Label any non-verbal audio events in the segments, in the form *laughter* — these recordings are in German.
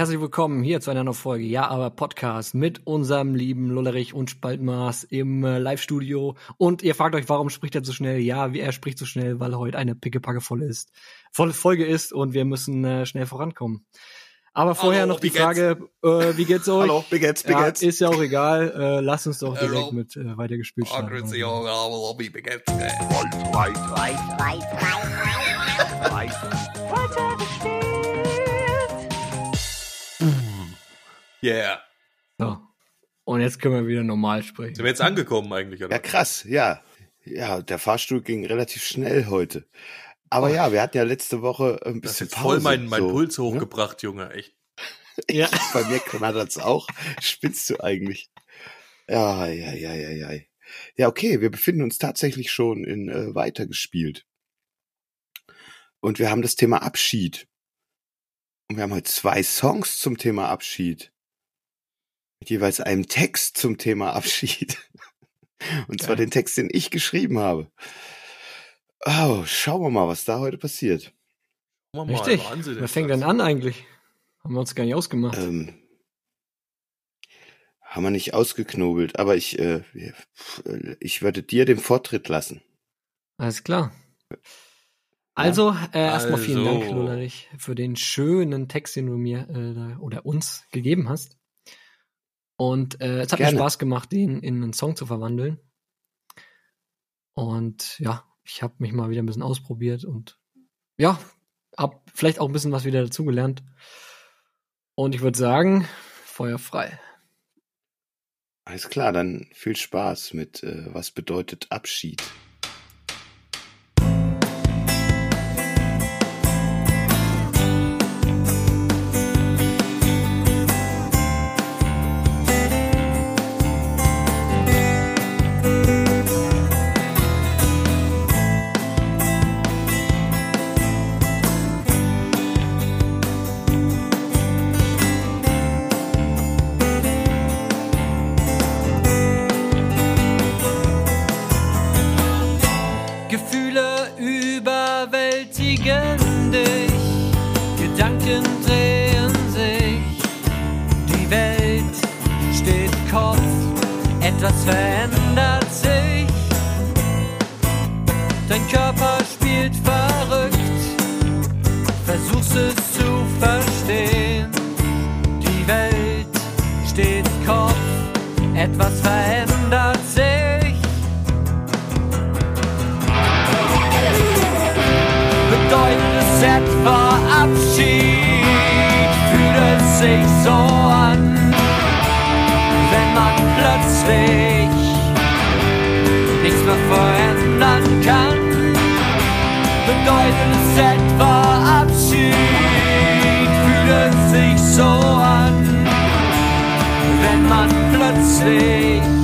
herzlich willkommen hier zu einer neuen Folge Ja, aber Podcast mit unserem lieben Lullerich und Spaltmaß im äh, Live-Studio. Und ihr fragt euch, warum spricht er so schnell? Ja, wie er spricht so schnell, weil heute eine pickepacke voll ist, volle Folge ist und wir müssen äh, schnell vorankommen. Aber vorher Hallo, noch die? Frage, äh, wie geht's euch? Hallo, wie geht's, wie ja, geht's? ist ja auch egal. Äh, lasst uns doch direkt Hallo. mit äh, weitergespielt Ah, starten. grüezi, ja, hallo, wie geht's? Yeah. So. Und jetzt können wir wieder normal sprechen. Sind wir jetzt angekommen eigentlich, Ja, oder? krass, ja. Ja, der Fahrstuhl ging relativ schnell heute. Aber ja, wir hatten ja letzte Woche ein Das bisschen ist voll Pause. mein, mein so, Puls ne? hochgebracht, Junge, echt. *laughs* Ja. Bei mir knattert's auch. Spinnst du eigentlich? Ja, ja, ja, ja, ja. Ja, okay, wir befinden uns tatsächlich schon in äh, weitergespielt. Und wir haben das Thema Abschied. Und wir haben heute zwei Songs zum Thema Abschied. Mit jeweils einem Text zum Thema Abschied. *laughs* Und zwar Geil. den Text, den ich geschrieben habe. Oh, schauen wir mal, was da heute passiert. Richtig. Wahnsinn, Wer fängt denn an eigentlich? Haben wir uns gar nicht ausgemacht. Ähm, haben wir nicht ausgeknobelt, aber ich, äh, ich würde dir den Vortritt lassen. Alles klar. Also, äh, erstmal vielen Also. Dank, Lullerich, für den schönen Text, den du mir äh, oder uns gegeben hast. Und äh, es hat Gerne. mir Spaß gemacht, den in einen Song zu verwandeln. Und ja, ich habe mich mal wieder ein bisschen ausprobiert und ja, hab vielleicht auch ein bisschen was wieder dazugelernt. Und ich würde sagen, Feuer frei. Alles klar, dann viel Spaß mit äh, Was bedeutet Abschied? Bedeutet es etwa Abschied? Fühlt es sich so an, wenn man plötzlich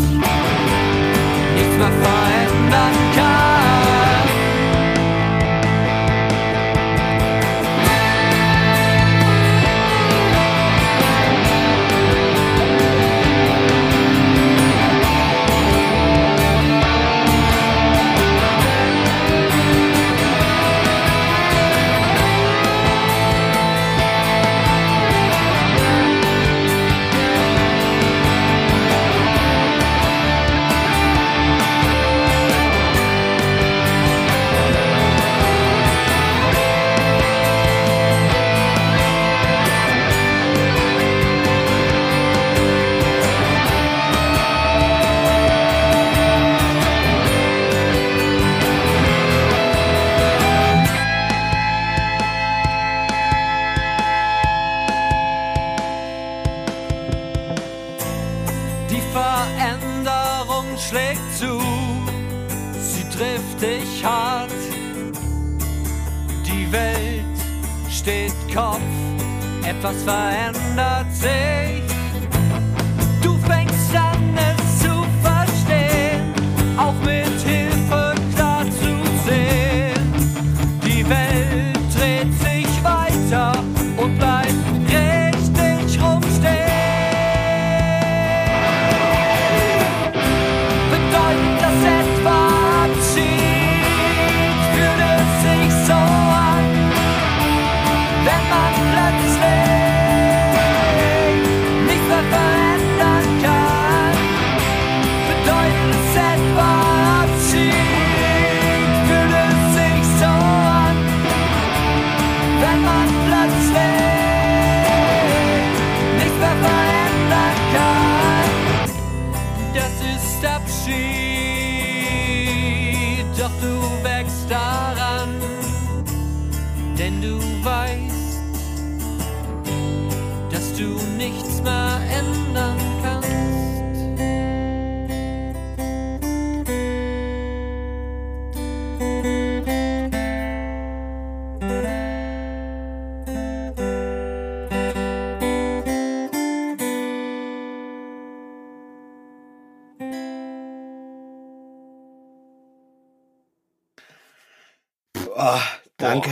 danke.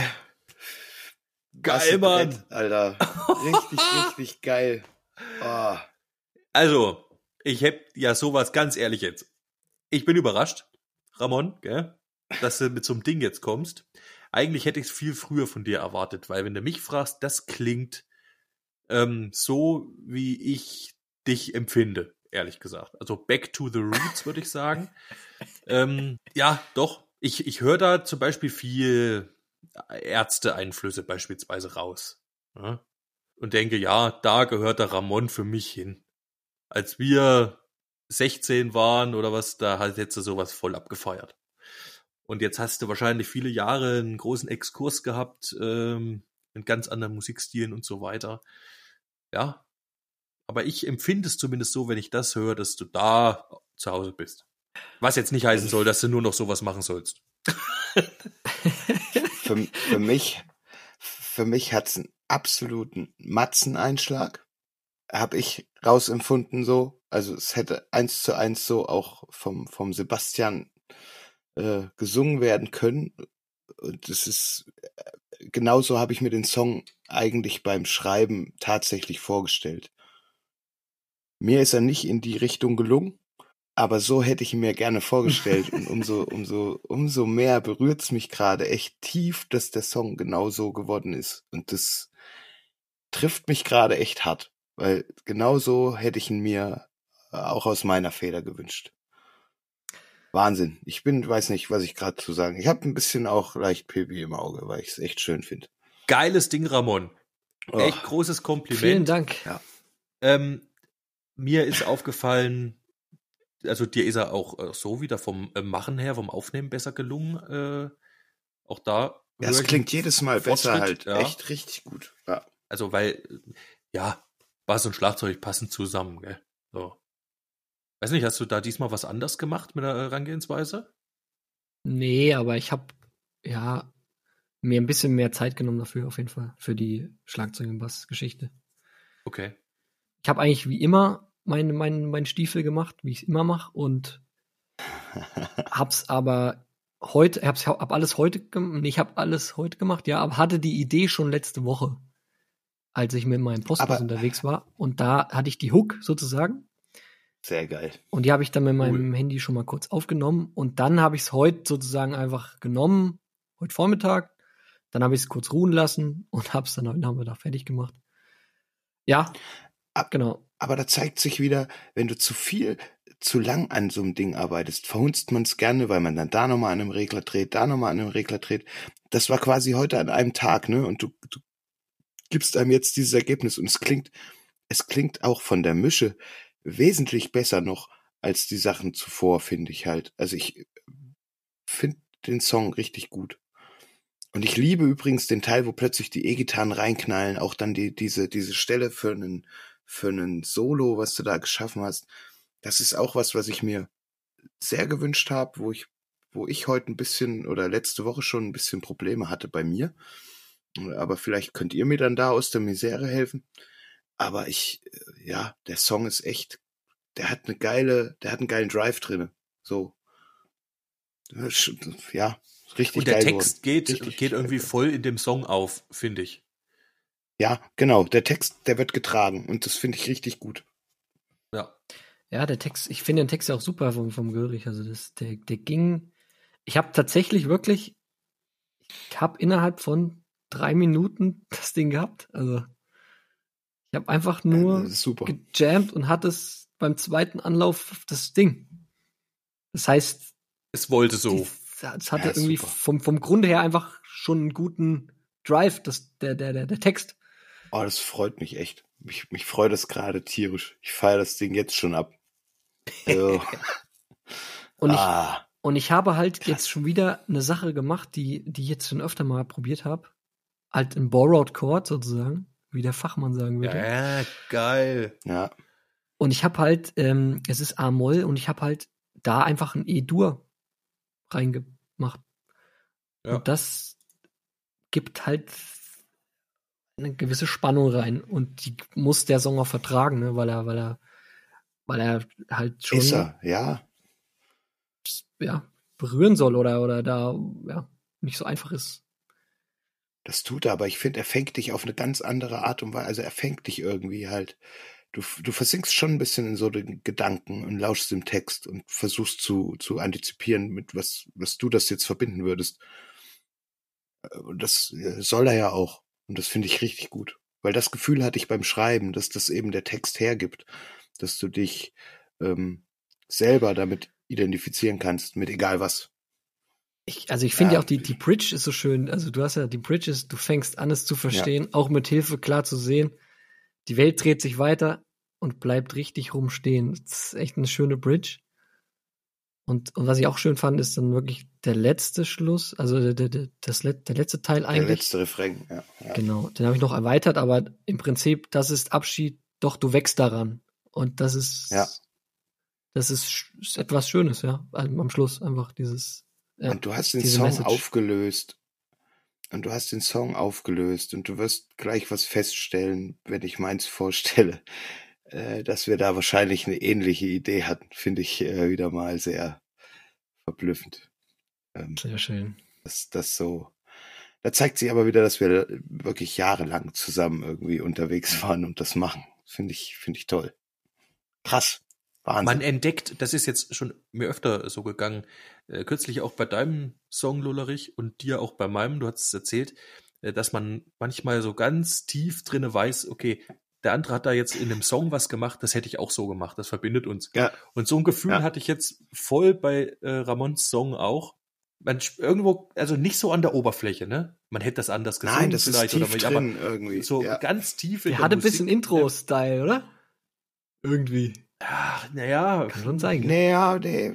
Geil, Mann. Alter. Richtig, *laughs* richtig geil. Ah. Also, ich hab ja sowas ganz ehrlich jetzt. Ich bin überrascht, Ramon, gell, dass du mit so einem Ding jetzt kommst. Eigentlich hätte ich es viel früher von dir erwartet, weil wenn du mich fragst, das klingt ähm, so, wie ich dich empfinde, ehrlich gesagt. Also back to the roots, würde ich sagen. *laughs* ähm, ja, doch. Ich, ich höre da zum Beispiel viel Ärzte-Einflüsse beispielsweise raus. Ja? Und denke, ja, da gehört der Ramon für mich hin. Als wir 16 waren oder was, da hat jetzt sowas voll abgefeiert. Und jetzt hast du wahrscheinlich viele Jahre einen großen Exkurs gehabt, ähm, in ganz anderen Musikstilen und so weiter. Ja. Aber ich empfinde es zumindest so, wenn ich das höre, dass du da zu Hause bist. Was jetzt nicht heißen soll, dass du nur noch sowas machen sollst. *laughs* Für, für mich, für mich hat's einen absoluten Matzeneinschlag. Hab ich rausempfunden so. Also es hätte eins zu eins so auch vom, vom Sebastian äh, gesungen werden können. Und das ist äh, genauso habe ich mir den Song eigentlich beim Schreiben tatsächlich vorgestellt. Mir ist er nicht in die Richtung gelungen, aber so hätte ich ihn mir gerne vorgestellt. Und umso, *laughs* umso, umso mehr berührt's mich gerade echt tief, dass der Song genau so geworden ist. Und das trifft mich gerade echt hart, weil genau so hätte ich ihn mir auch aus meiner Feder gewünscht. Wahnsinn. Ich bin, weiß nicht, was ich gerade zu sagen. Ich habe ein bisschen auch leicht Pipi im Auge, weil ich es echt schön finde. Geiles Ding, Ramon. Oh, Echt großes Kompliment. Vielen Dank. Ähm, mir ist aufgefallen, also dir ist er auch äh, so wieder vom äh, Machen her, vom Aufnehmen besser gelungen. Äh, auch da. ja, es klingt jedes Mal besser halt. ja. Echt richtig gut. Ja. Also, weil, ja, Bass und Schlagzeug passen zusammen, gell? So. Weiß nicht, hast du da diesmal was anders gemacht mit der Herangehensweise? Nee, aber ich habe ja mir ein bisschen mehr Zeit genommen dafür, auf jeden Fall, für die Schlagzeug- und Bass-Geschichte. Okay. Ich habe eigentlich wie immer meinen mein, mein Stiefel gemacht, wie ich es immer mache, und hab's aber heute, hab's, hab alles heute, nee, ich habe alles heute gemacht, ja, aber hatte die Idee schon letzte Woche, als ich mit meinem Postbus unterwegs war. Und da hatte ich die Hook sozusagen. Sehr geil. Und die habe ich dann mit meinem Handy schon mal kurz aufgenommen. Und dann habe ich es heute sozusagen einfach genommen, heute Vormittag. Dann habe ich es kurz ruhen lassen und habe es dann heute Nachmittag fertig gemacht. Ja, Ab- genau. Aber da zeigt sich wieder, wenn du zu viel, zu lang an so einem Ding arbeitest, verhunzt man es gerne, weil man dann da nochmal an einem Regler dreht, da nochmal an einem Regler dreht. Das war quasi heute an einem Tag, ne? Und du, du gibst einem jetzt dieses Ergebnis und es klingt, es klingt auch von der Mische wesentlich besser noch als die Sachen zuvor, finde ich halt. Also ich finde den Song richtig gut. Und ich liebe übrigens den Teil, wo plötzlich die E-Gitarren reinknallen, auch dann die, diese, diese Stelle für einen, für einen Solo, was du da geschaffen hast. Das ist auch was, was ich mir sehr gewünscht habe, wo ich, wo ich heute ein bisschen oder letzte Woche schon ein bisschen Probleme hatte bei mir. Aber vielleicht könnt ihr mir dann da aus der Misere helfen. Aber ich, äh, ja, der Song ist echt, der hat eine geile, der hat einen geilen Drive drinne. So. Ja, sch- Ja, richtig Und der geil Text geworden. geht, Richtig, geht irgendwie voll in dem Song auf, finde ich. Ja, genau. Der Text, der wird getragen und das finde ich richtig gut. Ja. Ja, der Text, ich finde den Text ja auch super vom, vom Görig. Also das, der, der ging. Ich habe tatsächlich wirklich, ich habe innerhalb von drei Minuten *laughs* das Ding gehabt. Also ich habe einfach nur super. gejammt und hatte es beim zweiten Anlauf das Ding. Das heißt, Es wollte so. es hatte Ja, irgendwie super. vom, vom Grunde her einfach schon einen guten Drive, das, der, der, der, der Text. Oh, das freut mich echt. Mich, mich freut das gerade tierisch. Ich feiere das Ding jetzt schon ab. Also, *laughs* Und ich, ah, Und ich habe halt Krass. jetzt schon wieder eine Sache gemacht, die, die ich jetzt schon öfter mal probiert habe. Halt ein Borrowed Chord sozusagen. wie der Fachmann sagen würde. Ja, geil. Ja. Und ich habe halt, ähm, es ist A-Moll und ich habe halt da einfach ein E-Dur reingemacht. Ja. Und das gibt halt eine gewisse Spannung rein. Und die muss der Song auch vertragen, ne? weil er, weil er, weil er halt schon Ist er, ja. ja, berühren soll oder, oder da ja, nicht so einfach ist. Das tut er, aber ich finde, er fängt dich auf eine ganz andere Art und Weise. Also er fängt dich irgendwie halt. Du, du versinkst schon ein bisschen in so den Gedanken und lauschst dem Text und versuchst zu, zu antizipieren, mit was, was du das jetzt verbinden würdest. Äh, Und das äh, soll er ja auch. Und das finde ich richtig gut. Weil das Gefühl hatte ich beim Schreiben, dass das eben der Text hergibt, dass du dich ähm, selber damit identifizieren kannst, mit egal was. Ich, also ich finde ja Ja. auch die, die Bridge ist so schön. Also du hast ja die Bridge ist, du fängst an, es zu verstehen, auch mit Hilfe klar zu sehen. Die Welt dreht sich weiter und bleibt richtig rumstehen. Das ist echt eine schöne Bridge. Und, und was ich auch schön fand, ist dann wirklich der letzte Schluss, also der, der, der, das, der letzte Teil Der eigentlich. letzte Refrain, ja. ja. Genau, den habe ich noch erweitert, aber im Prinzip, das ist Abschied, doch du wächst daran. Und das ist, Ja. das ist, ist etwas Schönes, ja, am Schluss einfach dieses, ja, und du hast den Song Message. aufgelöst. Und du hast den Song aufgelöst und du wirst gleich was feststellen, wenn ich meins vorstelle, äh, dass wir da wahrscheinlich eine ähnliche Idee hatten. Finde ich äh, wieder mal sehr verblüffend. Ähm, sehr schön. dass das so. Da zeigt sich aber wieder, dass wir wirklich jahrelang zusammen irgendwie unterwegs waren und das machen. Finde ich, finde ich toll. Krass. Wahnsinn. Man entdeckt, das ist jetzt schon mir öfter so gegangen, äh, kürzlich auch bei deinem Song Lullerich und dir auch bei meinem, du hast es erzählt, äh, dass man manchmal so ganz tief drinne weiß, okay, der andere hat da jetzt in dem Song was gemacht, das hätte ich auch so gemacht, das verbindet uns. ja, Und so ein Gefühl Ja. hatte ich jetzt voll bei äh, Ramons Song auch. Man irgendwo, also nicht so an der Oberfläche, ne? Man hätte das anders gesungen nein, das ist vielleicht tief oder drin irgendwie. aber so ja. ganz tief in Der der hatte ein bisschen Intro-Style, oder? Irgendwie. Ach, naja, Kann schon sein. gell? Naja, nee,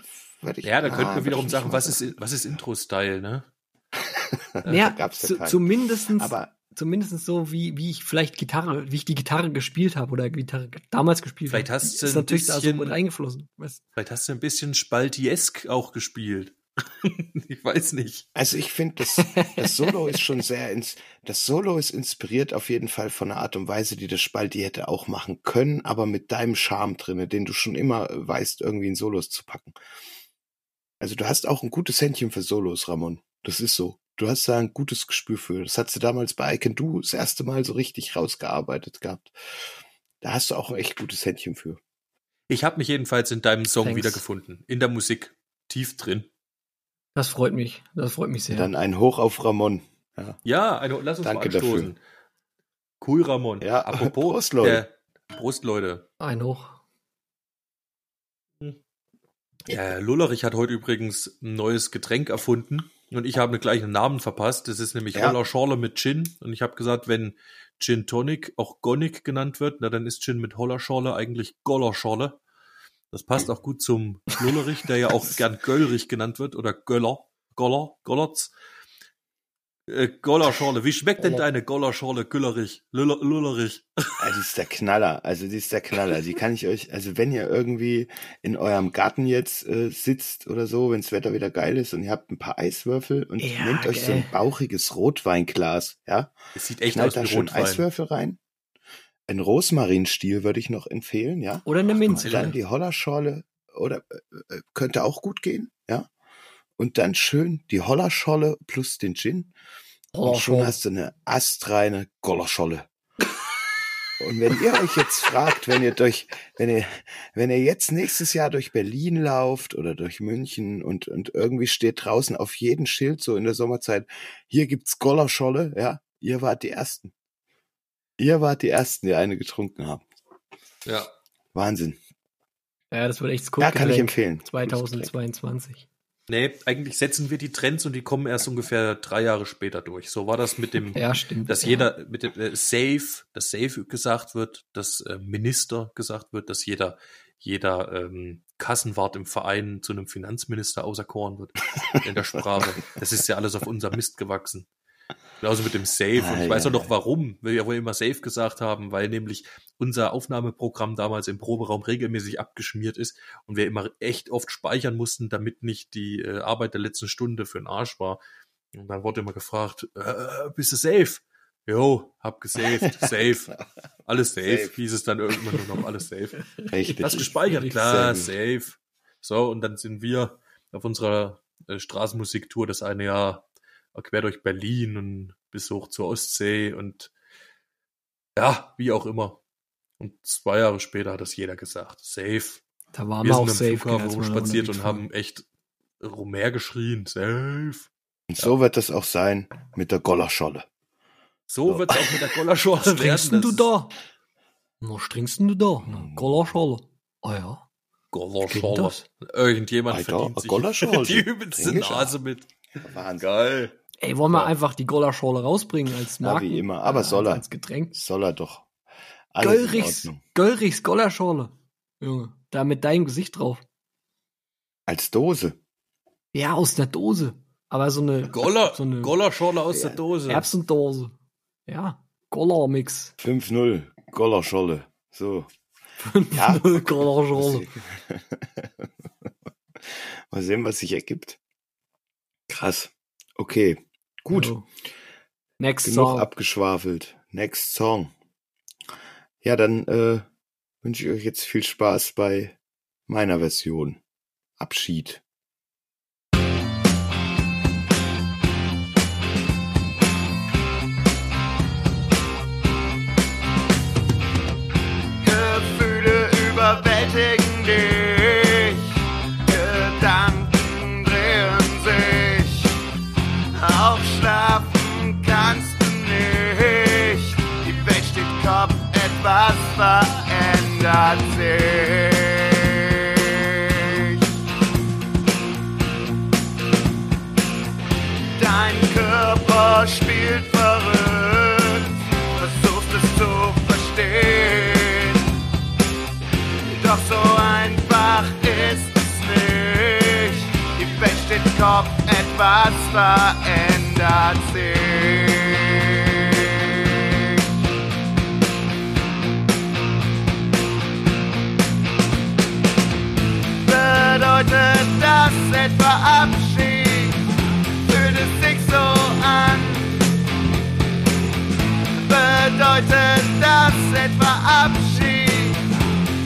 ich, Ja, da ah, könnte man würd wiederum sagen, was ist, was ist Intro-Style, ne? *laughs* Naja, gab's ja zu, zumindestens, Aber zumindest so, wie, wie ich vielleicht Gitarre, wie ich die Gitarre gespielt habe oder Gitarre damals gespielt Vielleicht habe. hast du ist ein natürlich da so bisschen- mit eingeflossen. Weißt? Vielleicht hast du ein bisschen Spaltiesk auch gespielt. *laughs* ich weiß nicht. also ich finde, das, das Solo ist schon sehr ins, das Solo ist inspiriert auf jeden Fall von der Art und Weise, die das Spalti hätte auch machen können, aber mit deinem Charme drinne, den du schon immer weißt, irgendwie in Solos zu packen. Also du hast auch ein gutes Händchen für Solos, Ramon. Das ist so. Du hast da ein gutes Gespür für. Das hast du damals bei I Can Do das erste Mal so richtig rausgearbeitet gehabt. Da hast du auch ein echt gutes Händchen für. Ich habe mich jedenfalls in deinem Song Thanks. wiedergefunden. In der Musik. Tief drin. Das freut mich. Das freut mich sehr. Dann ein Hoch auf Ramon. Ja. Ja, eine, lass uns Danke mal anstoßen. Cool, Ramon. Ja, apropos. Prost, Leute. Der, Prost, Leute. Ein Hoch. Der Lullerich hat heute übrigens ein neues Getränk erfunden und ich habe gleich einen Namen verpasst. Das ist nämlich Ja. Roller Schorle mit Gin und ich habe gesagt, wenn Gin Tonic auch Gonic genannt wird, na dann ist Gin mit Holler Schorle eigentlich Goller Schorle. Das passt auch gut zum Lullerich, der ja auch *laughs* gern Göllrich genannt wird oder Göller, Goller, Gollerz. Äh, Gollerschorle. Wie schmeckt denn deine Gollerschorle, Güllerich, Luller- Lullerich? Also die ist der Knaller. Also die ist der Knaller. Die kann ich euch, also wenn ihr irgendwie in eurem Garten jetzt äh, sitzt oder so, wenn das Wetter wieder geil ist und ihr habt ein paar Eiswürfel und Ja, nehmt euch so ein geil. bauchiges Rotweinglas, ja, Es sieht echt knallt aus da wie schön Rotwein. Eiswürfel rein. Ein Rosmarinstiel würde ich noch empfehlen, ja. Oder eine Minze. Und dann die Hollerschorle oder äh, äh, könnte auch gut gehen, ja. Und dann schön die Hollerscholle plus den Gin. Oh, Und schon schon. hast du eine astreine Gollerscholle. Und wenn ihr euch jetzt fragt, wenn ihr durch, wenn ihr, wenn ihr jetzt nächstes Jahr durch Berlin lauft oder durch München und, und irgendwie steht draußen auf jedem Schild so in der Sommerzeit, hier gibt's Gollerscholle, ja, ihr wart die Ersten. Ihr wart die Ersten, die eine getrunken haben. Ja. Wahnsinn. Ja, das wird echt das Ja, kann ich empfehlen. Gutes Getränk. 2022. Nee, eigentlich setzen wir die Trends und die kommen erst ungefähr drei Jahre später durch. So war das mit dem, Ja, stimmt. dass ja. jeder mit dem äh, Safe, dass Safe gesagt wird, dass äh, Minister gesagt wird, dass jeder, jeder ähm, Kassenwart im Verein zu einem Finanzminister auserkoren wird in der Sprache. Das ist ja alles auf unser Mist gewachsen. Genauso mit dem Safe. Und Ah, ich weiß ja, auch noch ja. warum, weil wir wohl immer Safe gesagt haben, weil nämlich unser Aufnahmeprogramm damals im Proberaum regelmäßig abgeschmiert ist und wir immer echt oft speichern mussten, damit nicht die äh, Arbeit der letzten Stunde für den Arsch war. Und dann wurde immer gefragt, äh, bist du safe? Jo, hab gesaved, *laughs* safe. Alles safe, Safe. hieß es dann irgendwann nur noch alles safe. Richtig. Hast gespeichert, klar, safe. So, und dann sind wir auf unserer äh, Straßenmusiktour das eine Jahr quer durch Berlin und bis hoch zur Ostsee und ja, wie auch immer. Und zwei Jahre später hat das jeder gesagt. Safe. Da waren wir wir sind auch am safe. Flughafen rumspaziert und haben echt rumher geschrien. Safe. Und so wird es auch sein mit der Gollerscholle. So wird es auch mit der Gollerschorle *laughs* Was trinkst werden. du da? Was trinkst du da? Na, Gollerschale. Ah ja. Gollerschorle. Geht das? Irgendjemand Alter, verdient sich *laughs* die übelste Nase mit. Wahnsinn. Geil. Ey, wollen wir Ja. einfach die Gollerschale rausbringen als Ja, Marken? wie immer. Aber äh, soll er. Als, Getränk. Soll er doch. Alles Göllrichs. Göllrichs Gollerschale. Junge, da mit deinem Gesicht drauf. Als Dose. Ja, aus der Dose. Aber so eine Goller, so eine Gollerschorle aus Ja. der Dose. Erbsendose. Ja, Gollermix. 5-0. Gollerscholle. So. Ja. Gollerschale. *laughs* Mal sehen, was sich ergibt. Krass. Okay. Gut. Jo. Next Genug Song. abgeschwafelt. Next Song. Ja, dann äh, wünsche ich euch jetzt viel Spaß bei meiner Version. Abschied. Gefühle überwältigen dich, etwas verändert sich. Dein Körper spielt verrückt, versuchst es zu verstehen. Doch so einfach ist es nicht. Die Welt steht Kopf, etwas verändert sich. Bedeutet das etwa Abschied? Fühlt es sich so an? Bedeutet das etwa Abschied?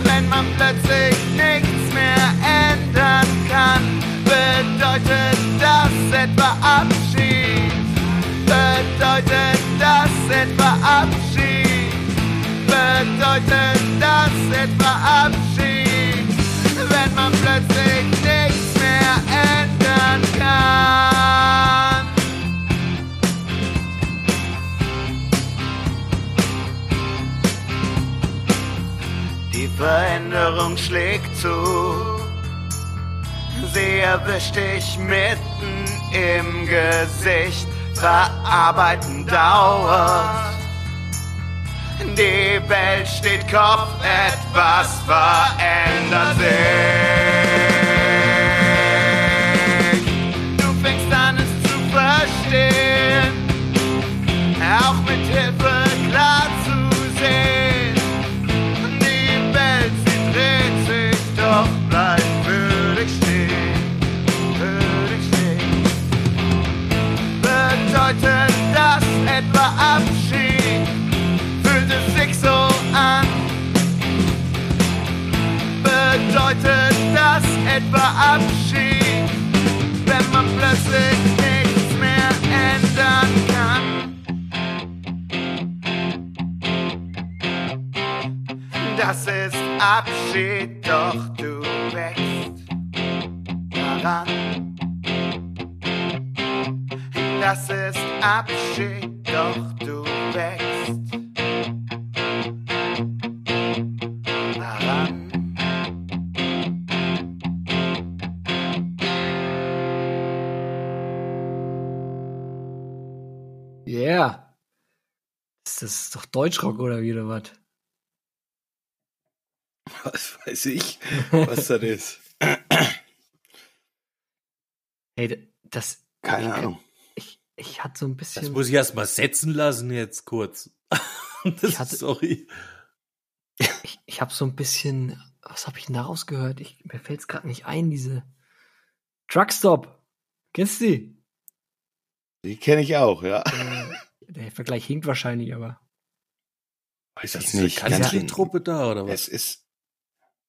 Wenn man plötzlich nichts mehr ändern kann, bedeutet das etwa Abschied? Bedeutet das etwa Abschied? Bedeutet das etwa Abschied? Veränderung schlägt zu. Sie erwischt dich mitten im Gesicht. Verarbeiten dauert. Die Welt steht Kopf, etwas verändert sich. Du fängst an es zu verstehen, auch mit Hilfe klar zu sehen. Bedeutet das etwa Abschied? Fühlt es sich so an? Bedeutet das etwa Abschied? Wenn man plötzlich nichts mehr ändern kann. Das ist Abschied, doch du wächst daran. Das ist Abschied, doch du wächst daran. Yeah. Ist das doch Deutschrock oder wie oder was? Was weiß ich, *laughs* was das ist. Hey, das. Keine ich, Ahnung. Ich, hatte so ein Das bisschen. muss ich erst mal setzen lassen jetzt kurz. *laughs* das, Ich hatte- sorry. Ich, ich habe so ein bisschen, was habe ich denn da rausgehört? Ich, mir fällt es gerade nicht ein, diese Truckstop. Kennst du die? Die kenne ich auch, ja. Äh, der Vergleich hinkt wahrscheinlich, aber Weiß das nicht. Country-Truppe da, oder was? Es ist,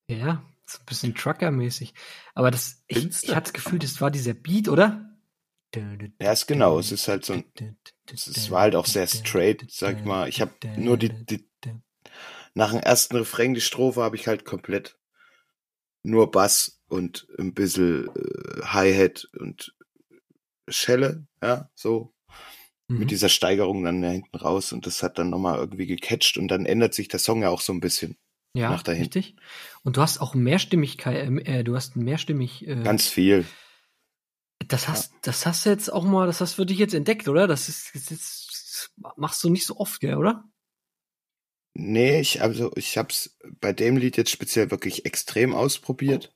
ja, so ein bisschen Trucker-mäßig. Aber das, ich, ich hatte das Gefühl, das war dieser Beat, oder? Ja, ist genau. Es ist halt so ein, es war halt auch sehr straight, sag ich mal. Ich habe nur die, die, nach dem ersten Refrain, die Strophe, habe ich halt komplett nur Bass und ein bisschen äh, Hi-Hat und Schelle, ja, so. Mhm. Mit dieser Steigerung dann da hinten raus und das hat dann nochmal irgendwie gecatcht und dann ändert sich der Song ja auch so ein bisschen. ja, richtig. Und du hast auch Mehrstimmigkeit, äh, du hast mehrstimmig. Äh, Ganz viel. Das hast, das hast du jetzt auch mal, das hast du für dich jetzt entdeckt, oder? Das ist, das das machst du nicht so oft, gell, oder? Nee, ich, also ich hab's bei dem Lied jetzt speziell wirklich extrem ausprobiert.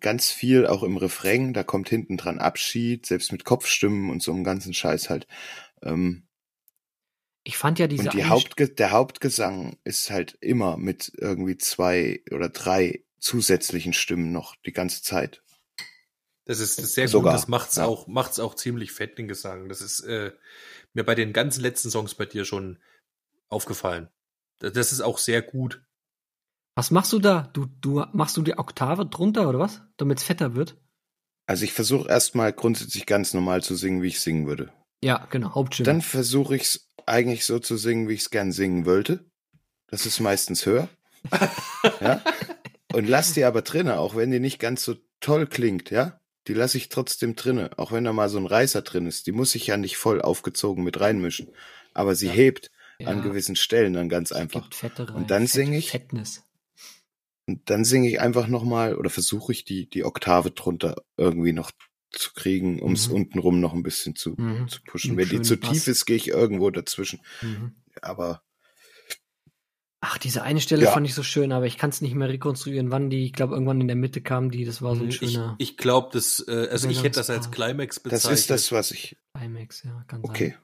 Ganz viel, auch im Refrain, da kommt hinten dran Abschied, selbst mit Kopfstimmen und so einem ganzen Scheiß halt. Ähm, Ich fand ja diese und die Hauptge der Hauptgesang ist halt immer mit irgendwie zwei oder drei zusätzlichen Stimmen noch die ganze Zeit. Das ist, das ist sehr Sogar, gut. Das macht's ja. auch, macht's auch ziemlich fett, den Gesang. Das ist äh, mir bei den ganzen letzten Songs bei dir schon aufgefallen. Das- ist auch sehr gut. Was machst du da? Du, du machst du die Oktave drunter oder was? Damit es fetter wird? Also ich versuche erstmal grundsätzlich ganz normal zu singen, wie ich singen würde. Ja, genau, Hauptstimme. Dann versuche ich es eigentlich so zu singen, wie ich es gern singen wollte. Das ist meistens höher. *laughs* ja? Und lass die aber drinne, auch wenn die nicht ganz so toll klingt, ja? Die lasse ich trotzdem drinne, auch wenn da mal so ein Reißer drin ist. Die muss ich ja nicht voll aufgezogen mit reinmischen. Aber sie Ja. hebt ja, an gewissen Stellen dann ganz einfach. Rein, Und dann Fett- sing ich- Fettness. Und dann singe ich einfach nochmal oder versuche ich die, die Oktave drunter irgendwie noch zu kriegen, um es Mhm. untenrum noch ein bisschen zu, Mhm. zu pushen. Einen Wenn die zu Bass. tief ist, gehe ich irgendwo dazwischen. Mhm. Aber Ach, diese eine Stelle Ja. fand ich so schön, aber ich kann es nicht mehr rekonstruieren, wann die, ich glaube, irgendwann in der Mitte kam die, das war so ein ich schöner ich glaube, das, äh, also ich hätte das als. Climax das bezeichnet. ist das, was ich. Climax, ja, kann Okay. sein.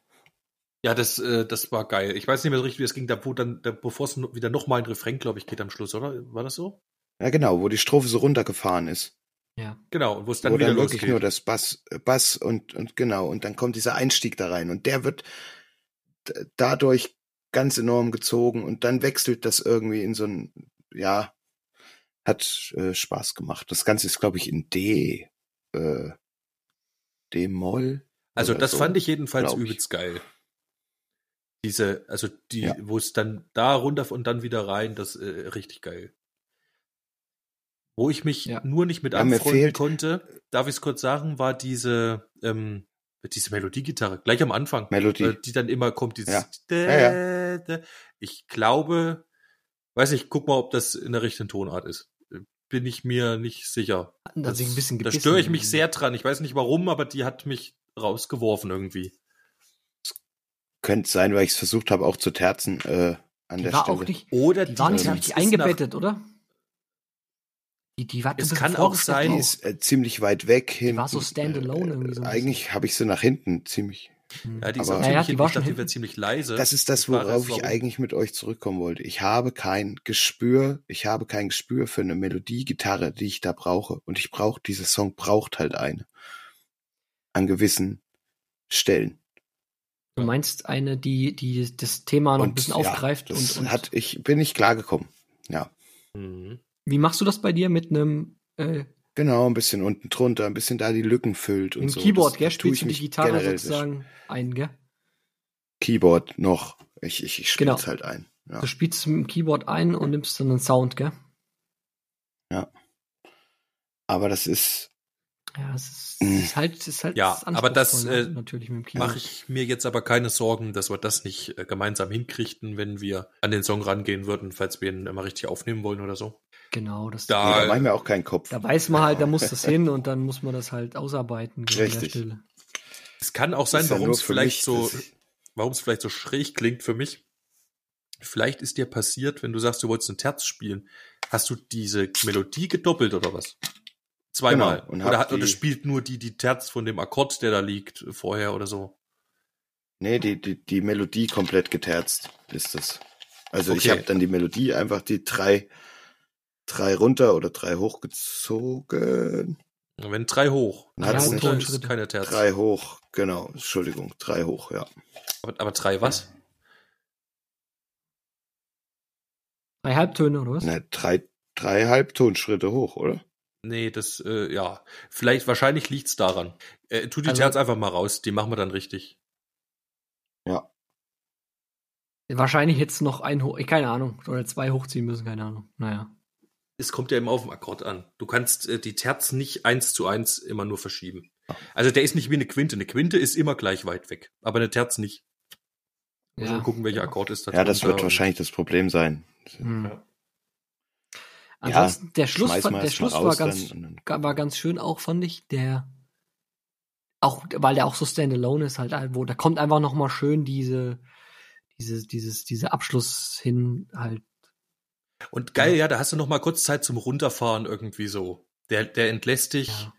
Ja, das, äh, das war geil. Ich weiß nicht mehr so richtig, wie es ging, da wo dann, da, bevor es wieder nochmal ein Refrain, glaube ich, geht am Schluss, oder? War das so? Ja, genau, wo die Strophe so runtergefahren ist. Ja. Genau, und wo es dann wo wieder dann wirklich losgeht. nur das Bass, äh, Bass und, und genau, und dann kommt dieser Einstieg da rein und der wird dadurch ganz enorm gezogen und dann wechselt das irgendwie in so ein, ja, hat äh, Spaß gemacht. Das Ganze ist, glaube ich, in D, äh, D-Moll. Also das so, fand ich jedenfalls glaub ich. übelst geil. Diese, also die, Ja. wo es dann da runter und dann wieder rein, das äh, richtig geil. Wo ich mich Ja. nur nicht mit Ja, anfreunden konnte, darf ich es kurz sagen, war diese, ähm, diese Melodiegitarre, gleich am Anfang, Melodie. äh, die dann immer kommt, dieses Ja. Dä- Ja, Dä- Ich glaube, weiß nicht, guck mal, ob das in der richtigen Tonart ist. Bin ich mir nicht sicher. Da sich ein bisschen da störe ich mich sehr dran. Ich weiß nicht warum, aber die hat mich rausgeworfen irgendwie. Könnte sein, weil ich es versucht habe, auch zu terzen äh, an Die der war Stelle. auch nicht, Oder die war nicht so Terz richtig eingebettet, oder? Die, die war Es kann auch sein- Die ist äh, ziemlich weit weg hinten. war so standalone irgendwie so Eigentlich habe ich sie nach hinten ziemlich. Mhm. Ja, die ist Aber- auch Ja, ja, ziemlich, die war schon die hinten. ziemlich leise. Das ist das, worauf ich eigentlich mit euch zurückkommen wollte. Ich habe kein Gespür, ich habe kein Gespür für eine Melodiegitarre, die ich da brauche. Und ich brauche, dieser Song braucht halt eine. An gewissen Stellen. Du meinst eine, die, die das Thema noch ein bisschen ja, aufgreift das und, und hat, ich bin nicht klargekommen. Ja. Mhm. Wie machst du das bei dir mit einem äh, Genau, ein bisschen unten drunter, ein bisschen da die Lücken füllt und im so. Keyboard, Das- gell? Spielst du die mich Gitarre sozusagen ein, gell? Keyboard noch. Ich, ich, ich spiel's Genau. halt ein. Ja. Du spielst es mit dem Keyboard ein und nimmst dann einen Sound, gell? Aber das ist, Ja, es ist, es ist halt, es ist halt Ja, aber das, äh, natürlich mit dem Keyboard. Mache ich mir jetzt aber keine Sorgen, dass wir das nicht äh, gemeinsam hinkriegten, wenn wir an den Song rangehen würden, falls wir ihn immer richtig aufnehmen wollen oder so. Genau, das, Da- nee, da mache ich mir auch keinen Kopf. da weiß man halt, da muss das hin und dann muss man das halt ausarbeiten Richtig. Es kann auch sein, ja warum es vielleicht mich, so, ich- warum es vielleicht so schräg klingt für mich. Vielleicht ist dir passiert, wenn du sagst, du wolltest ein Terz spielen, hast du diese Melodie gedoppelt oder was? Zweimal. Genau, und oder, hat, oder spielt nur die, die Terz von dem Akkord, der da liegt, vorher oder so. Nee, die, die, die Melodie komplett geterzt ist das. Also ich Okay. habe dann die Melodie einfach die drei, drei runter oder drei hochgezogen. Wenn drei hoch. Dann hat's Ja, ist keine Terz. drei hoch, genau, Entschuldigung, drei hoch, ja. Aber, aber drei was? Drei Halbtöne, oder was? Na, drei, drei Halbtonschritte hoch, oder? Nee, das, äh, ja. Vielleicht, wahrscheinlich liegt's daran. Äh, tu die Also- Terz einfach mal raus, die machen wir dann richtig. Ja. Wahrscheinlich jetzt noch ein hoch, keine Ahnung, oder zwei hochziehen müssen, keine Ahnung. Naja. Es kommt ja immer auf den Akkord an. Du kannst äh, die Terz nicht eins zu eins immer nur verschieben. Also der ist nicht wie eine Quinte. Eine Quinte ist immer gleich weit weg, aber eine Terz nicht. Also Ja. gucken, welcher Akkord ist da Ja, das wird wahrscheinlich das Problem sein. Hm. Ja. Ansonsten, der Schluss, mal der mal Schluss war ganz, dann war ganz schön auch, fand ich, der, auch, weil der auch so standalone ist halt, wo, da kommt einfach noch mal schön diese, diese, dieses, dieser Abschluss hin halt. Und geil, ja, da hast du noch mal kurz Zeit zum Runterfahren irgendwie so. Der, der entlässt dich Ja.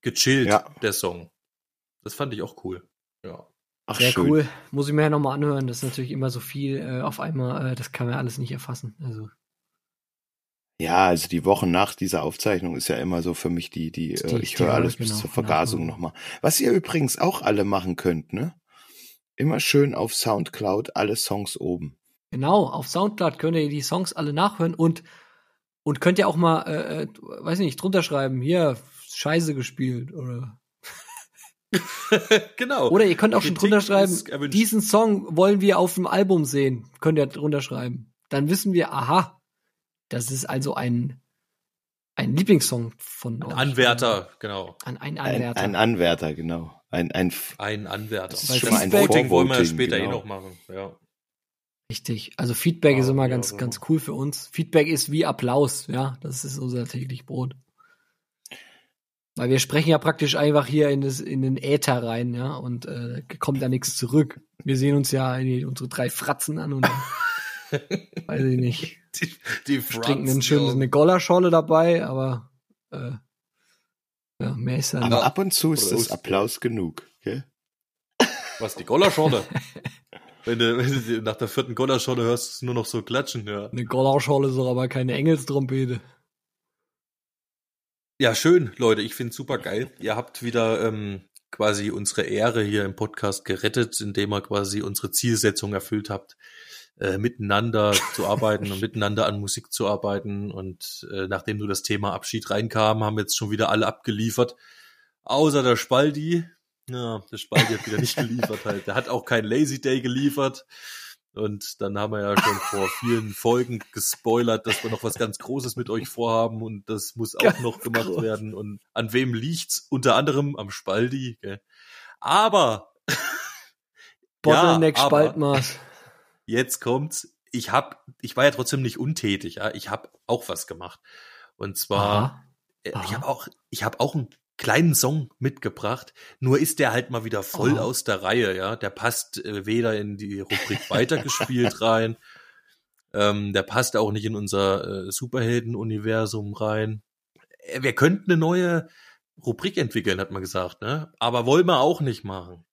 gechillt, Ja. der Song. Das fand ich auch cool. Ja. Ach, Sehr schön. cool. Muss ich mir ja noch mal anhören. Das ist natürlich immer so viel äh, auf einmal, äh, das kann man alles nicht erfassen. Also, Ja, also die Wochen nach dieser Aufzeichnung ist ja immer so für mich die, die, Die- äh, ich höre alles genau, bis zur Vergasung nochmal. Was ihr übrigens auch alle machen könnt, ne? Immer schön auf Soundcloud alle Songs oben. Genau, auf Soundcloud könnt ihr die Songs alle nachhören und, und könnt ihr auch mal, äh, äh, weiß nicht, drunter schreiben, hier, Scheiße gespielt oder. *laughs* genau. Oder ihr könnt auch schon Kritik drunter schreiben, diesen Song wollen wir auf dem Album sehen. Könnt ihr drunter schreiben. Dann wissen wir, aha, das ist also ein, ein Lieblingssong von Ein euch. Anwärter, genau. Ein, ein Ein, Anwärter. ein Anwärter, genau. Ein, ein, Ein Anwärter. Das ist Weil das schon mal ein Voting wollen wir Vorvoting, später eh genau. noch machen. Ja. Richtig. Also Feedback ist Ja, immer ja, ganz, so. ganz cool für uns. Feedback ist wie Applaus, ja. Das ist unser täglich Brot. Weil wir sprechen ja praktisch einfach hier in, das, in den Äther rein, ja, und äh, kommt da nichts zurück. Wir sehen uns ja die, unsere drei Fratzen an und *laughs* weiß ich nicht, Die, die trinken ein schönes, ja. eine Gollerscholle dabei, aber äh, ja, mehr ist dann aber nicht. ab und zu ist das Applaus genug, gell? Was, die Gollerschorle? *laughs* wenn, du, *laughs* wenn du nach der vierten Gollerschorle hörst, ist es nur noch so klatschen, ja. Eine Gollerscholle ist doch aber keine Engelstrompete. Ja, schön, Leute. Ich find's super geil. Ihr habt wieder ähm, quasi unsere Ehre hier im Podcast gerettet, indem ihr quasi unsere Zielsetzung erfüllt habt, äh, miteinander zu arbeiten und *laughs* miteinander an Musik zu arbeiten. Und äh, nachdem du das Thema Abschied reinkam, haben jetzt schon wieder alle abgeliefert. Außer der Spaldi. Ja, der Spaldi hat wieder nicht *laughs* geliefert halt. Der hat auch kein Lazy Day geliefert. Und dann haben wir ja schon vor vielen Folgen gespoilert, dass wir noch was ganz Großes mit euch vorhaben und das muss auch Ganz noch gemacht groß. werden. Und an wem liegt's? Unter anderem am Spaldi. Gell? Aber *laughs* Bottleneck, aber- Spaltmaß. jetzt kommt's. Ich hab, ich war ja trotzdem nicht untätig. Ja, ich habe auch was gemacht. Und zwar Aha. äh, ich Aha. habe auch, ich habe auch einen kleinen Song mitgebracht. Nur ist der halt mal wieder voll Aha. aus der Reihe, ja. Der passt äh, weder in die Rubrik weitergespielt *laughs* rein. Ähm, der passt auch nicht in unser äh, Superhelden-Universum rein. Äh, wir könnten eine neue Rubrik entwickeln, hat man gesagt, ne? Aber wollen wir auch nicht machen.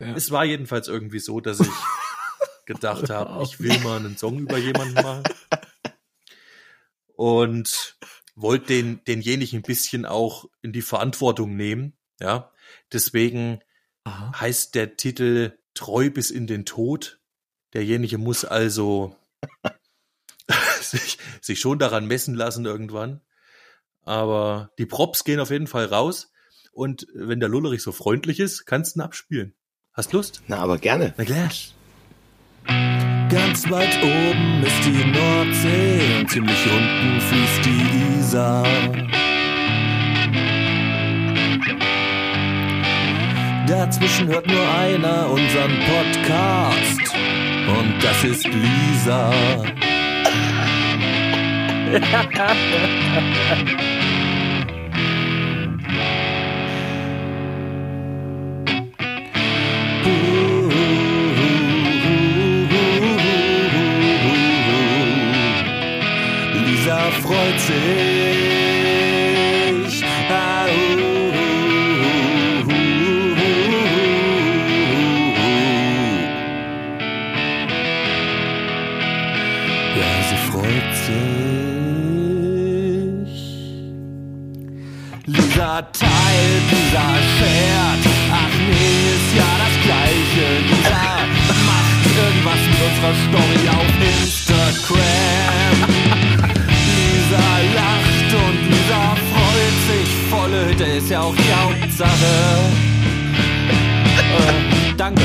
Ja. Es war jedenfalls irgendwie so, dass ich *laughs* gedacht habe, ich will mal einen Song über jemanden machen. Und wollte den, denjenigen ein bisschen auch in die Verantwortung nehmen, ja. Deswegen Aha. heißt der Titel Treu bis in den Tod. Derjenige muss also *laughs* sich, sich schon daran messen lassen irgendwann. Aber die Props gehen auf jeden Fall raus. Und wenn der Lullerich so freundlich ist, kannst du ihn abspielen. Hast Lust? Na, aber gerne. Na klar. Ganz weit oben ist die Nordsee und ziemlich unten fließt die Isar. Dazwischen hört nur einer unseren Podcast und das ist Lisa. *laughs* freut sich. Ah, uh, uh, uh. Ja, sie freut sich. Lisa teilt, Lisa shared. Ach nee, ist ja das Gleiche. Lisa macht irgendwas mit unserer Story auf Instagram. Hütte ist ja auch die Hauptsache. Äh, danke,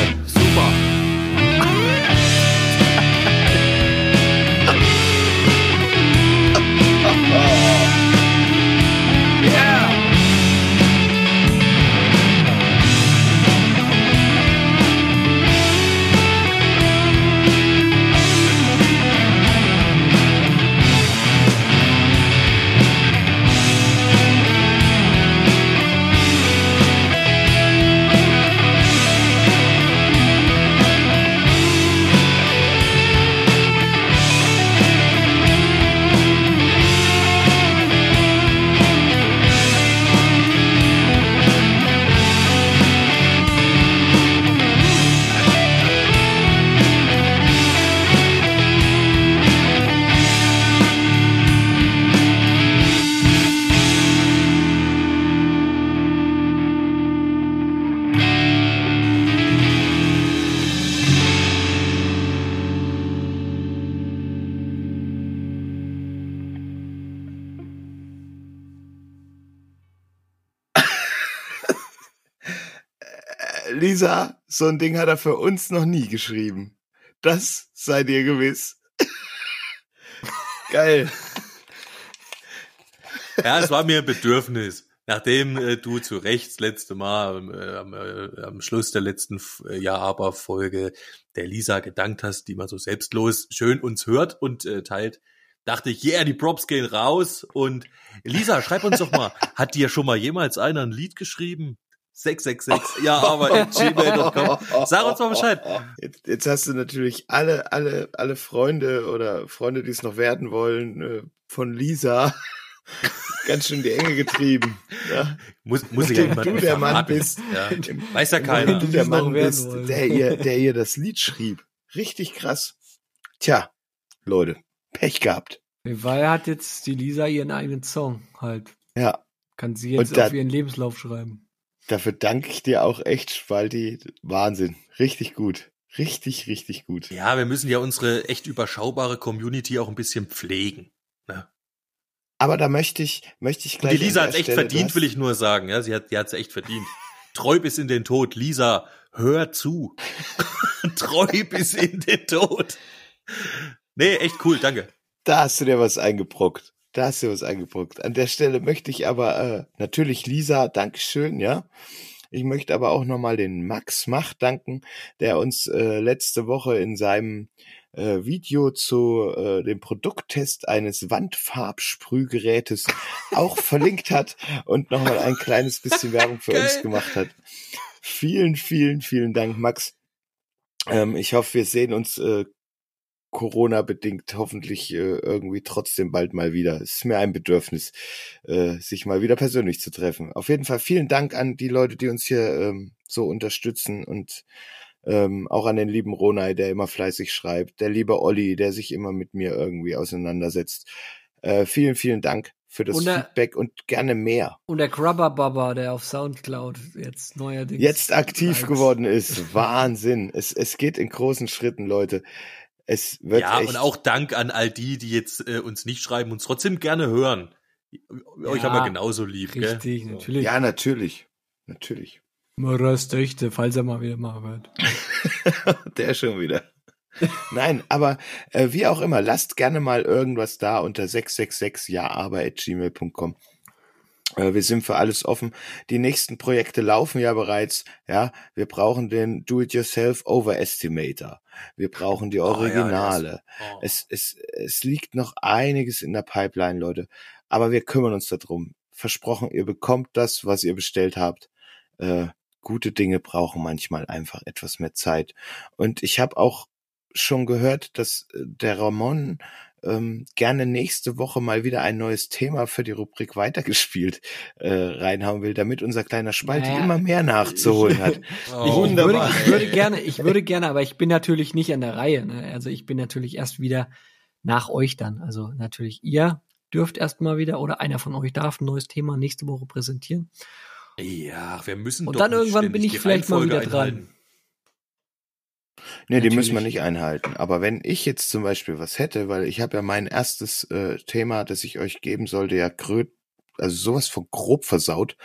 Lisa, so ein Ding hat er für uns noch nie geschrieben. Das sei dir gewiss. *laughs* Geil. Ja, es war mir ein Bedürfnis. Nachdem äh, du zu Recht das letzte Mal ähm, äh, am, äh, am Schluss der letzten äh, Ja aber Folge der Lisa gedankt hast, die man so selbstlos schön uns hört und äh, teilt, dachte ich, yeah, die Props gehen raus. Und Lisa, schreib uns doch mal, *laughs* hat dir schon mal jemals einer ein Lied geschrieben? 666, ja, aber at gmail.com. Sag uns mal Bescheid. Jetzt, jetzt hast du natürlich alle, alle, alle Freunde oder Freunde, die es noch werden wollen, äh, von Lisa *laughs* ganz schön in die Enge getrieben. Ja. Muss, muss ich ja du der Mann verraten. bist. Ja. *laughs* Weiß ja Wenn keiner. du der Mann bist, der ihr, der ihr das Lied schrieb. Richtig krass. Tja, Leute, Pech gehabt. Weil er hat jetzt die Lisa ihren eigenen Song halt. Ja, Kann sie jetzt Und da- auf ihren Lebenslauf schreiben. Dafür danke ich dir auch echt, Spalti. Wahnsinn. Richtig gut. Richtig, richtig gut. Ja, wir müssen ja unsere echt überschaubare Community auch ein bisschen pflegen. Ne? Aber da möchte ich, möchte ich Und gleich. die Lisa hat echt Stelle- verdient, will ich nur sagen. Ja, sie hat, die hat's echt verdient. Treu bis in den Tod. Lisa, hör zu. *laughs* Treu bis in den Tod. Nee, echt cool, danke. Da hast du dir was eingebrockt. Da hast du was eingebrockt. An der Stelle möchte ich aber äh, natürlich Lisa, Dankeschön, ja. Ich möchte aber auch nochmal den Max Mach danken, der uns äh, letzte Woche in seinem äh, Video zu äh, dem Produkttest eines Wandfarbsprühgerätes *laughs* auch verlinkt hat und nochmal ein kleines bisschen Werbung für uns Geil. gemacht hat. Vielen, vielen, vielen Dank, Max. Ähm, ich hoffe, wir sehen uns äh, Corona bedingt hoffentlich äh, irgendwie trotzdem bald mal wieder. Es ist mir ein Bedürfnis, äh, sich mal wieder persönlich zu treffen. Auf jeden Fall vielen Dank an die Leute, die uns hier ähm, so unterstützen und ähm, auch an den lieben Ronay, der immer fleißig schreibt, der liebe Olli, der sich immer mit mir irgendwie auseinandersetzt. Äh, vielen, vielen Dank für das Und der- Feedback und gerne mehr. Und der Grubber Baba, der auf Soundcloud jetzt neuerdings. Jetzt aktiv Likes. geworden ist. Wahnsinn. Es, es geht in großen Schritten, Leute. Es wird Ja, echt und auch Dank an all die, die jetzt äh, uns nicht schreiben, uns trotzdem gerne hören. Euch Ja, haben wir genauso lieb, Richtig, gell? Natürlich. Ja, natürlich. Natürlich. Mörers Töchte, falls er mal wieder mal hört. *laughs* Der schon wieder. Nein, aber äh, wie auch immer, lasst gerne mal irgendwas da unter 666 ja aber at gmail.com. Äh, wir sind für alles offen. Die nächsten Projekte laufen ja bereits. Ja, wir brauchen den Do-it-yourself Overestimator. Wir brauchen die Oh ja, der ist- Originale. Oh. Es, es, es liegt noch einiges in der Pipeline, Leute. Aber wir kümmern uns darum. Versprochen, ihr bekommt das, was ihr bestellt habt. Äh, gute Dinge brauchen manchmal einfach etwas mehr Zeit. Und ich habe auch schon gehört, dass äh, der Ramon ähm, gerne nächste Woche mal wieder ein neues Thema für die Rubrik weitergespielt äh, reinhauen will, damit unser kleiner Spalt Naja, immer mehr nachzuholen hat. Ich, *laughs* Oh, ich, würde, wunderbar. ich würde gerne, ich würde gerne, aber ich bin natürlich nicht an der Reihe. Ne? Also ich bin natürlich erst wieder nach euch dann. Also natürlich ihr dürft erst mal wieder oder einer von euch darf ein neues Thema nächste Woche präsentieren. Ja, wir müssen Und doch dann irgendwann bin ich vielleicht mal wieder dran. Nee, die müssen wir nicht einhalten. Aber wenn ich jetzt zum Beispiel was hätte, weil ich habe ja mein erstes äh, Thema, das ich euch geben sollte, ja gröt, also sowas von grob versaut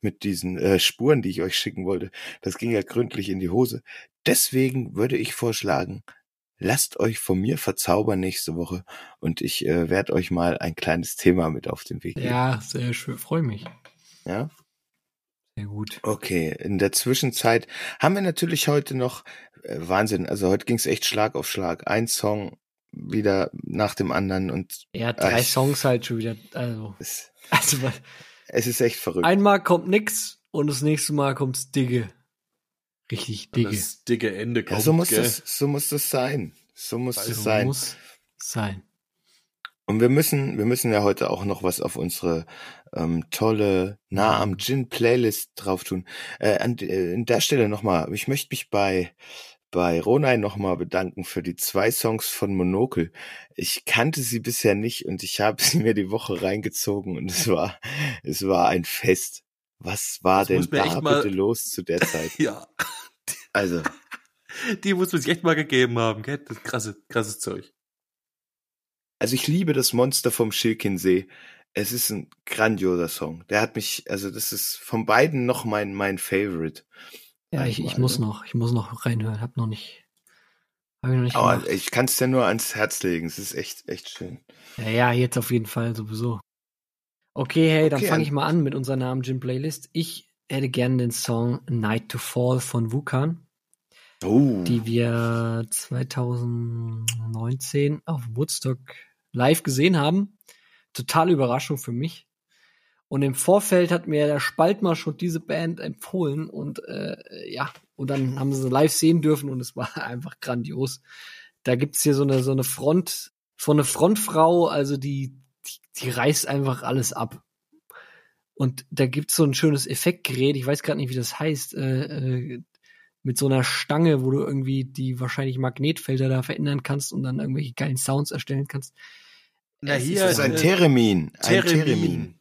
mit diesen äh, Spuren, die ich euch schicken wollte. Das ging ja gründlich in die Hose. Deswegen würde ich vorschlagen, lasst euch von mir verzaubern nächste Woche und ich äh, werde euch mal ein kleines Thema mit auf den Weg geben. Ja, sehr schön, freue mich. ja? Sehr gut. Okay, in der Zwischenzeit haben wir natürlich heute noch äh, Wahnsinn. Also heute ging es echt Schlag auf Schlag. Ein Song wieder nach dem anderen und Ja, drei ich- Songs halt schon wieder. Also, es, *laughs* also es ist echt verrückt. einmal kommt nix und das nächste Mal kommt's Digge. Richtig Digge. Das dicke Ende kommt, ja, so muss gell? das, so muss das sein. So muss Also es sein. Muss sein. Und wir müssen, wir müssen ja heute auch noch was auf unsere ähm, tolle Nah am Gin Playlist drauf tun. Äh, an, äh, an der Stelle nochmal, ich möchte mich bei bei Ronay nochmal bedanken für die zwei Songs von Monokel. Ich kannte sie bisher nicht und ich habe *laughs* sie mir die Woche reingezogen und es war, es war ein Fest. Was war Das denn da bitte los zu der Zeit? *laughs* Ja, Also, die muss man sich echt mal gegeben haben, gell? Das krasse, krasses Zeug. Also ich liebe das Monster vom Schilkinsee. Es ist ein grandioser Song. Der hat mich, also das ist von beiden noch mein mein Favorite. Ja, ich, ich muss ne? noch, ich muss noch reinhören. Hab noch nicht, hab ich noch nicht Aber gemacht. ich kann es dir nur ans Herz legen. Es ist echt echt schön. Ja, ja, jetzt auf jeden Fall sowieso. Okay, hey, dann Okay, fange an- ich mal an mit unserer Namen Gym Playlist. Ich hätte gerne den Song Night to Fall von Wukan, Oh. die wir 2019 auf Woodstock live gesehen haben. Totale Überraschung für mich. Und im Vorfeld hat mir der Spaltmar schon diese Band empfohlen und äh, ja, und dann haben sie live sehen dürfen und es war *laughs* einfach grandios. Da gibt's hier so eine so eine Front, so eine Frontfrau, also die die, die reißt einfach alles ab. Und da gibt's so ein schönes Effektgerät, ich weiß gerade nicht, wie das heißt, äh, äh, mit so einer Stange, wo du irgendwie die wahrscheinlich Magnetfelder da verändern kannst und dann irgendwelche geilen Sounds erstellen kannst. Na Es hier, das ist ein äh, Theremin. Ein Theremin.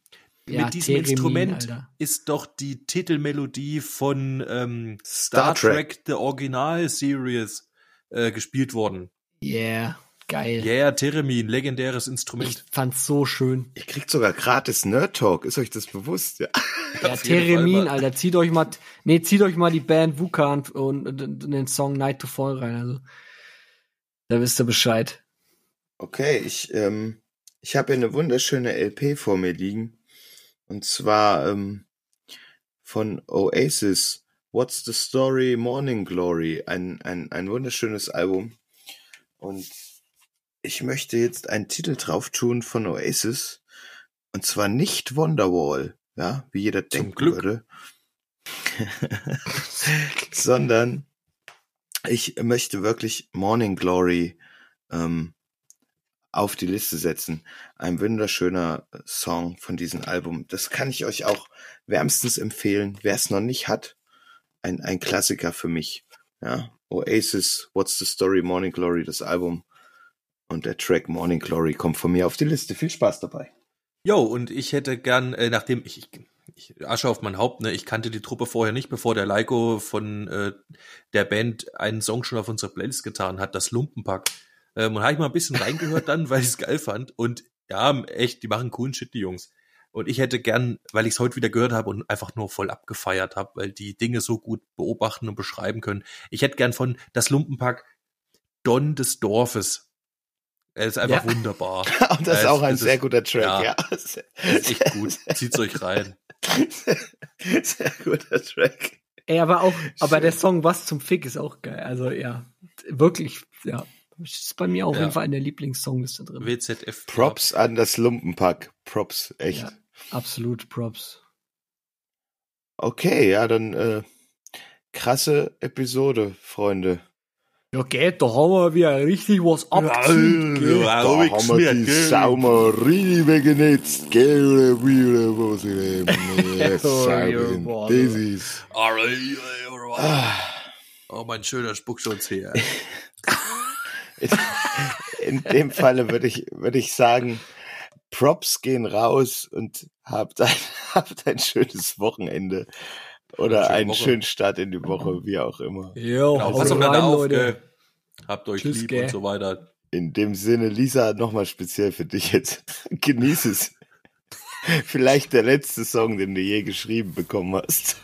Ja, Mit diesem Theremin, Instrument Alter. ist doch die Titelmelodie von ähm, Star Star, Trek. Trek The Original Series äh, gespielt worden. Yeah, geil. Yeah, Theremin, legendäres Ich Instrument. fand's so schön. Ihr kriegt sogar gratis Nerd Talk. Ist euch das bewusst? Ja. *laughs* Ja, Theremin. Alter, zieht euch mal, nee, zieht euch mal die Band Wukan und, und, und den Song Night to Fall rein, also. Da wisst ihr Bescheid. Okay, ich ähm, ich habe hier eine wunderschöne LP vor mir liegen. Und zwar ähm, von Oasis. What's the Story? Morning Glory. Ein, ein, ein wunderschönes Album. Und ich möchte jetzt einen Titel drauf tun von Oasis. Und zwar nicht Wonderwall, ja, wie jeder Zum denken Glück. würde. *laughs* Sondern ich möchte wirklich Morning Glory ähm, auf die Liste setzen. Ein wunderschöner Song von diesem Album. Das kann ich euch auch wärmstens empfehlen. Wer es noch nicht hat, ein, ein Klassiker für mich. Ja, Oasis, What's the Story, Morning Glory, das Album. Und der Track Morning Glory kommt von mir auf die Liste. Viel Spaß dabei. Jo, und ich hätte gern, äh, nachdem ich, ich, ich Asche auf mein Haupt, ne, ich kannte die Truppe vorher nicht, bevor der Leiko von äh, der Band einen Song schon auf unsere Playlist getan hat, das Lumpenpack. Ähm, und habe ich mal ein bisschen reingehört dann, *laughs* weil ich es geil fand. Und ja, echt, die machen coolen Shit, die Jungs. Und ich hätte gern, weil ich es heute wieder gehört habe und einfach nur voll abgefeiert habe, weil die Dinge so gut beobachten und beschreiben können. Ich hätte gern von das Lumpenpack Don des Dorfes. Er ist einfach Ja. wunderbar. *laughs* Und das ist auch ein es sehr ist- guter Track, ja. ja. Ist echt gut. Zieht's euch rein. *laughs* Sehr guter Track. Ey, aber auch, aber der Song Was zum Fick ist auch geil. Also, ja, wirklich, ja. Ist bei mir auf Ja. jeden Fall in der Lieblingssongliste drin. WZF. Props an das Lumpenpack. Props, echt. Ja. Absolut Props. Okay, ja, dann äh, krasse Episode, Freunde. Ja, geht, da haben wir wieder richtig was abgezogen. gell? Da haben wir die Sau mal richtig weggenetzt, gell, oder wie, oder was ich eben, ja, Oh, Sau, ja, das ist, Oh, mein schöner Spuckschutzheer. *laughs* *laughs* in dem Falle würde ich, würde ich sagen, Props gehen raus und habt ein, *laughs* habt ein schönes Wochenende. Oder schöne einen Woche. schönen Start in die Woche, wie auch immer. Ja, Genau, haut pass rein, auf, Leute. Habt euch Tschüss, lieb gell. und so weiter. In dem Sinne, Lisa, nochmal speziell für dich jetzt. *laughs* Genieß es. Vielleicht der letzte Song, den du je geschrieben bekommen hast.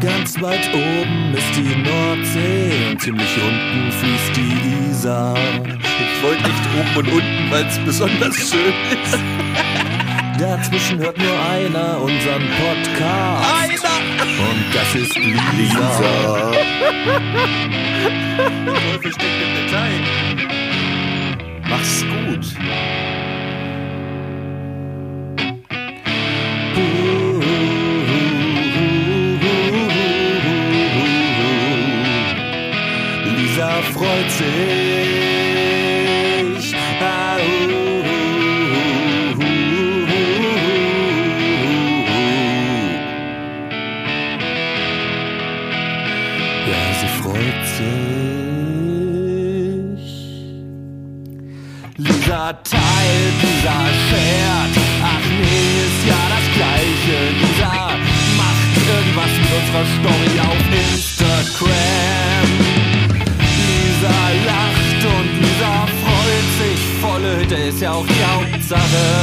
Ganz weit oben ist die Nordsee und ziemlich unten fließt die Isar. Ich wollte nicht oben und unten, weil es besonders schön ist. *laughs* Dazwischen hört nur einer unseren Podcast. Einer! Und das ist Lisa. So. *laughs* Der Teufel steckt im Detail. Mach's gut. Freut sich. Ah, uh, uh, uh. Ja, sie freut sich. Lisa teilt, Lisa schert. Ach nee, ist ja das Gleiche. Lisa macht irgendwas mit unserer Story auf Instagram. another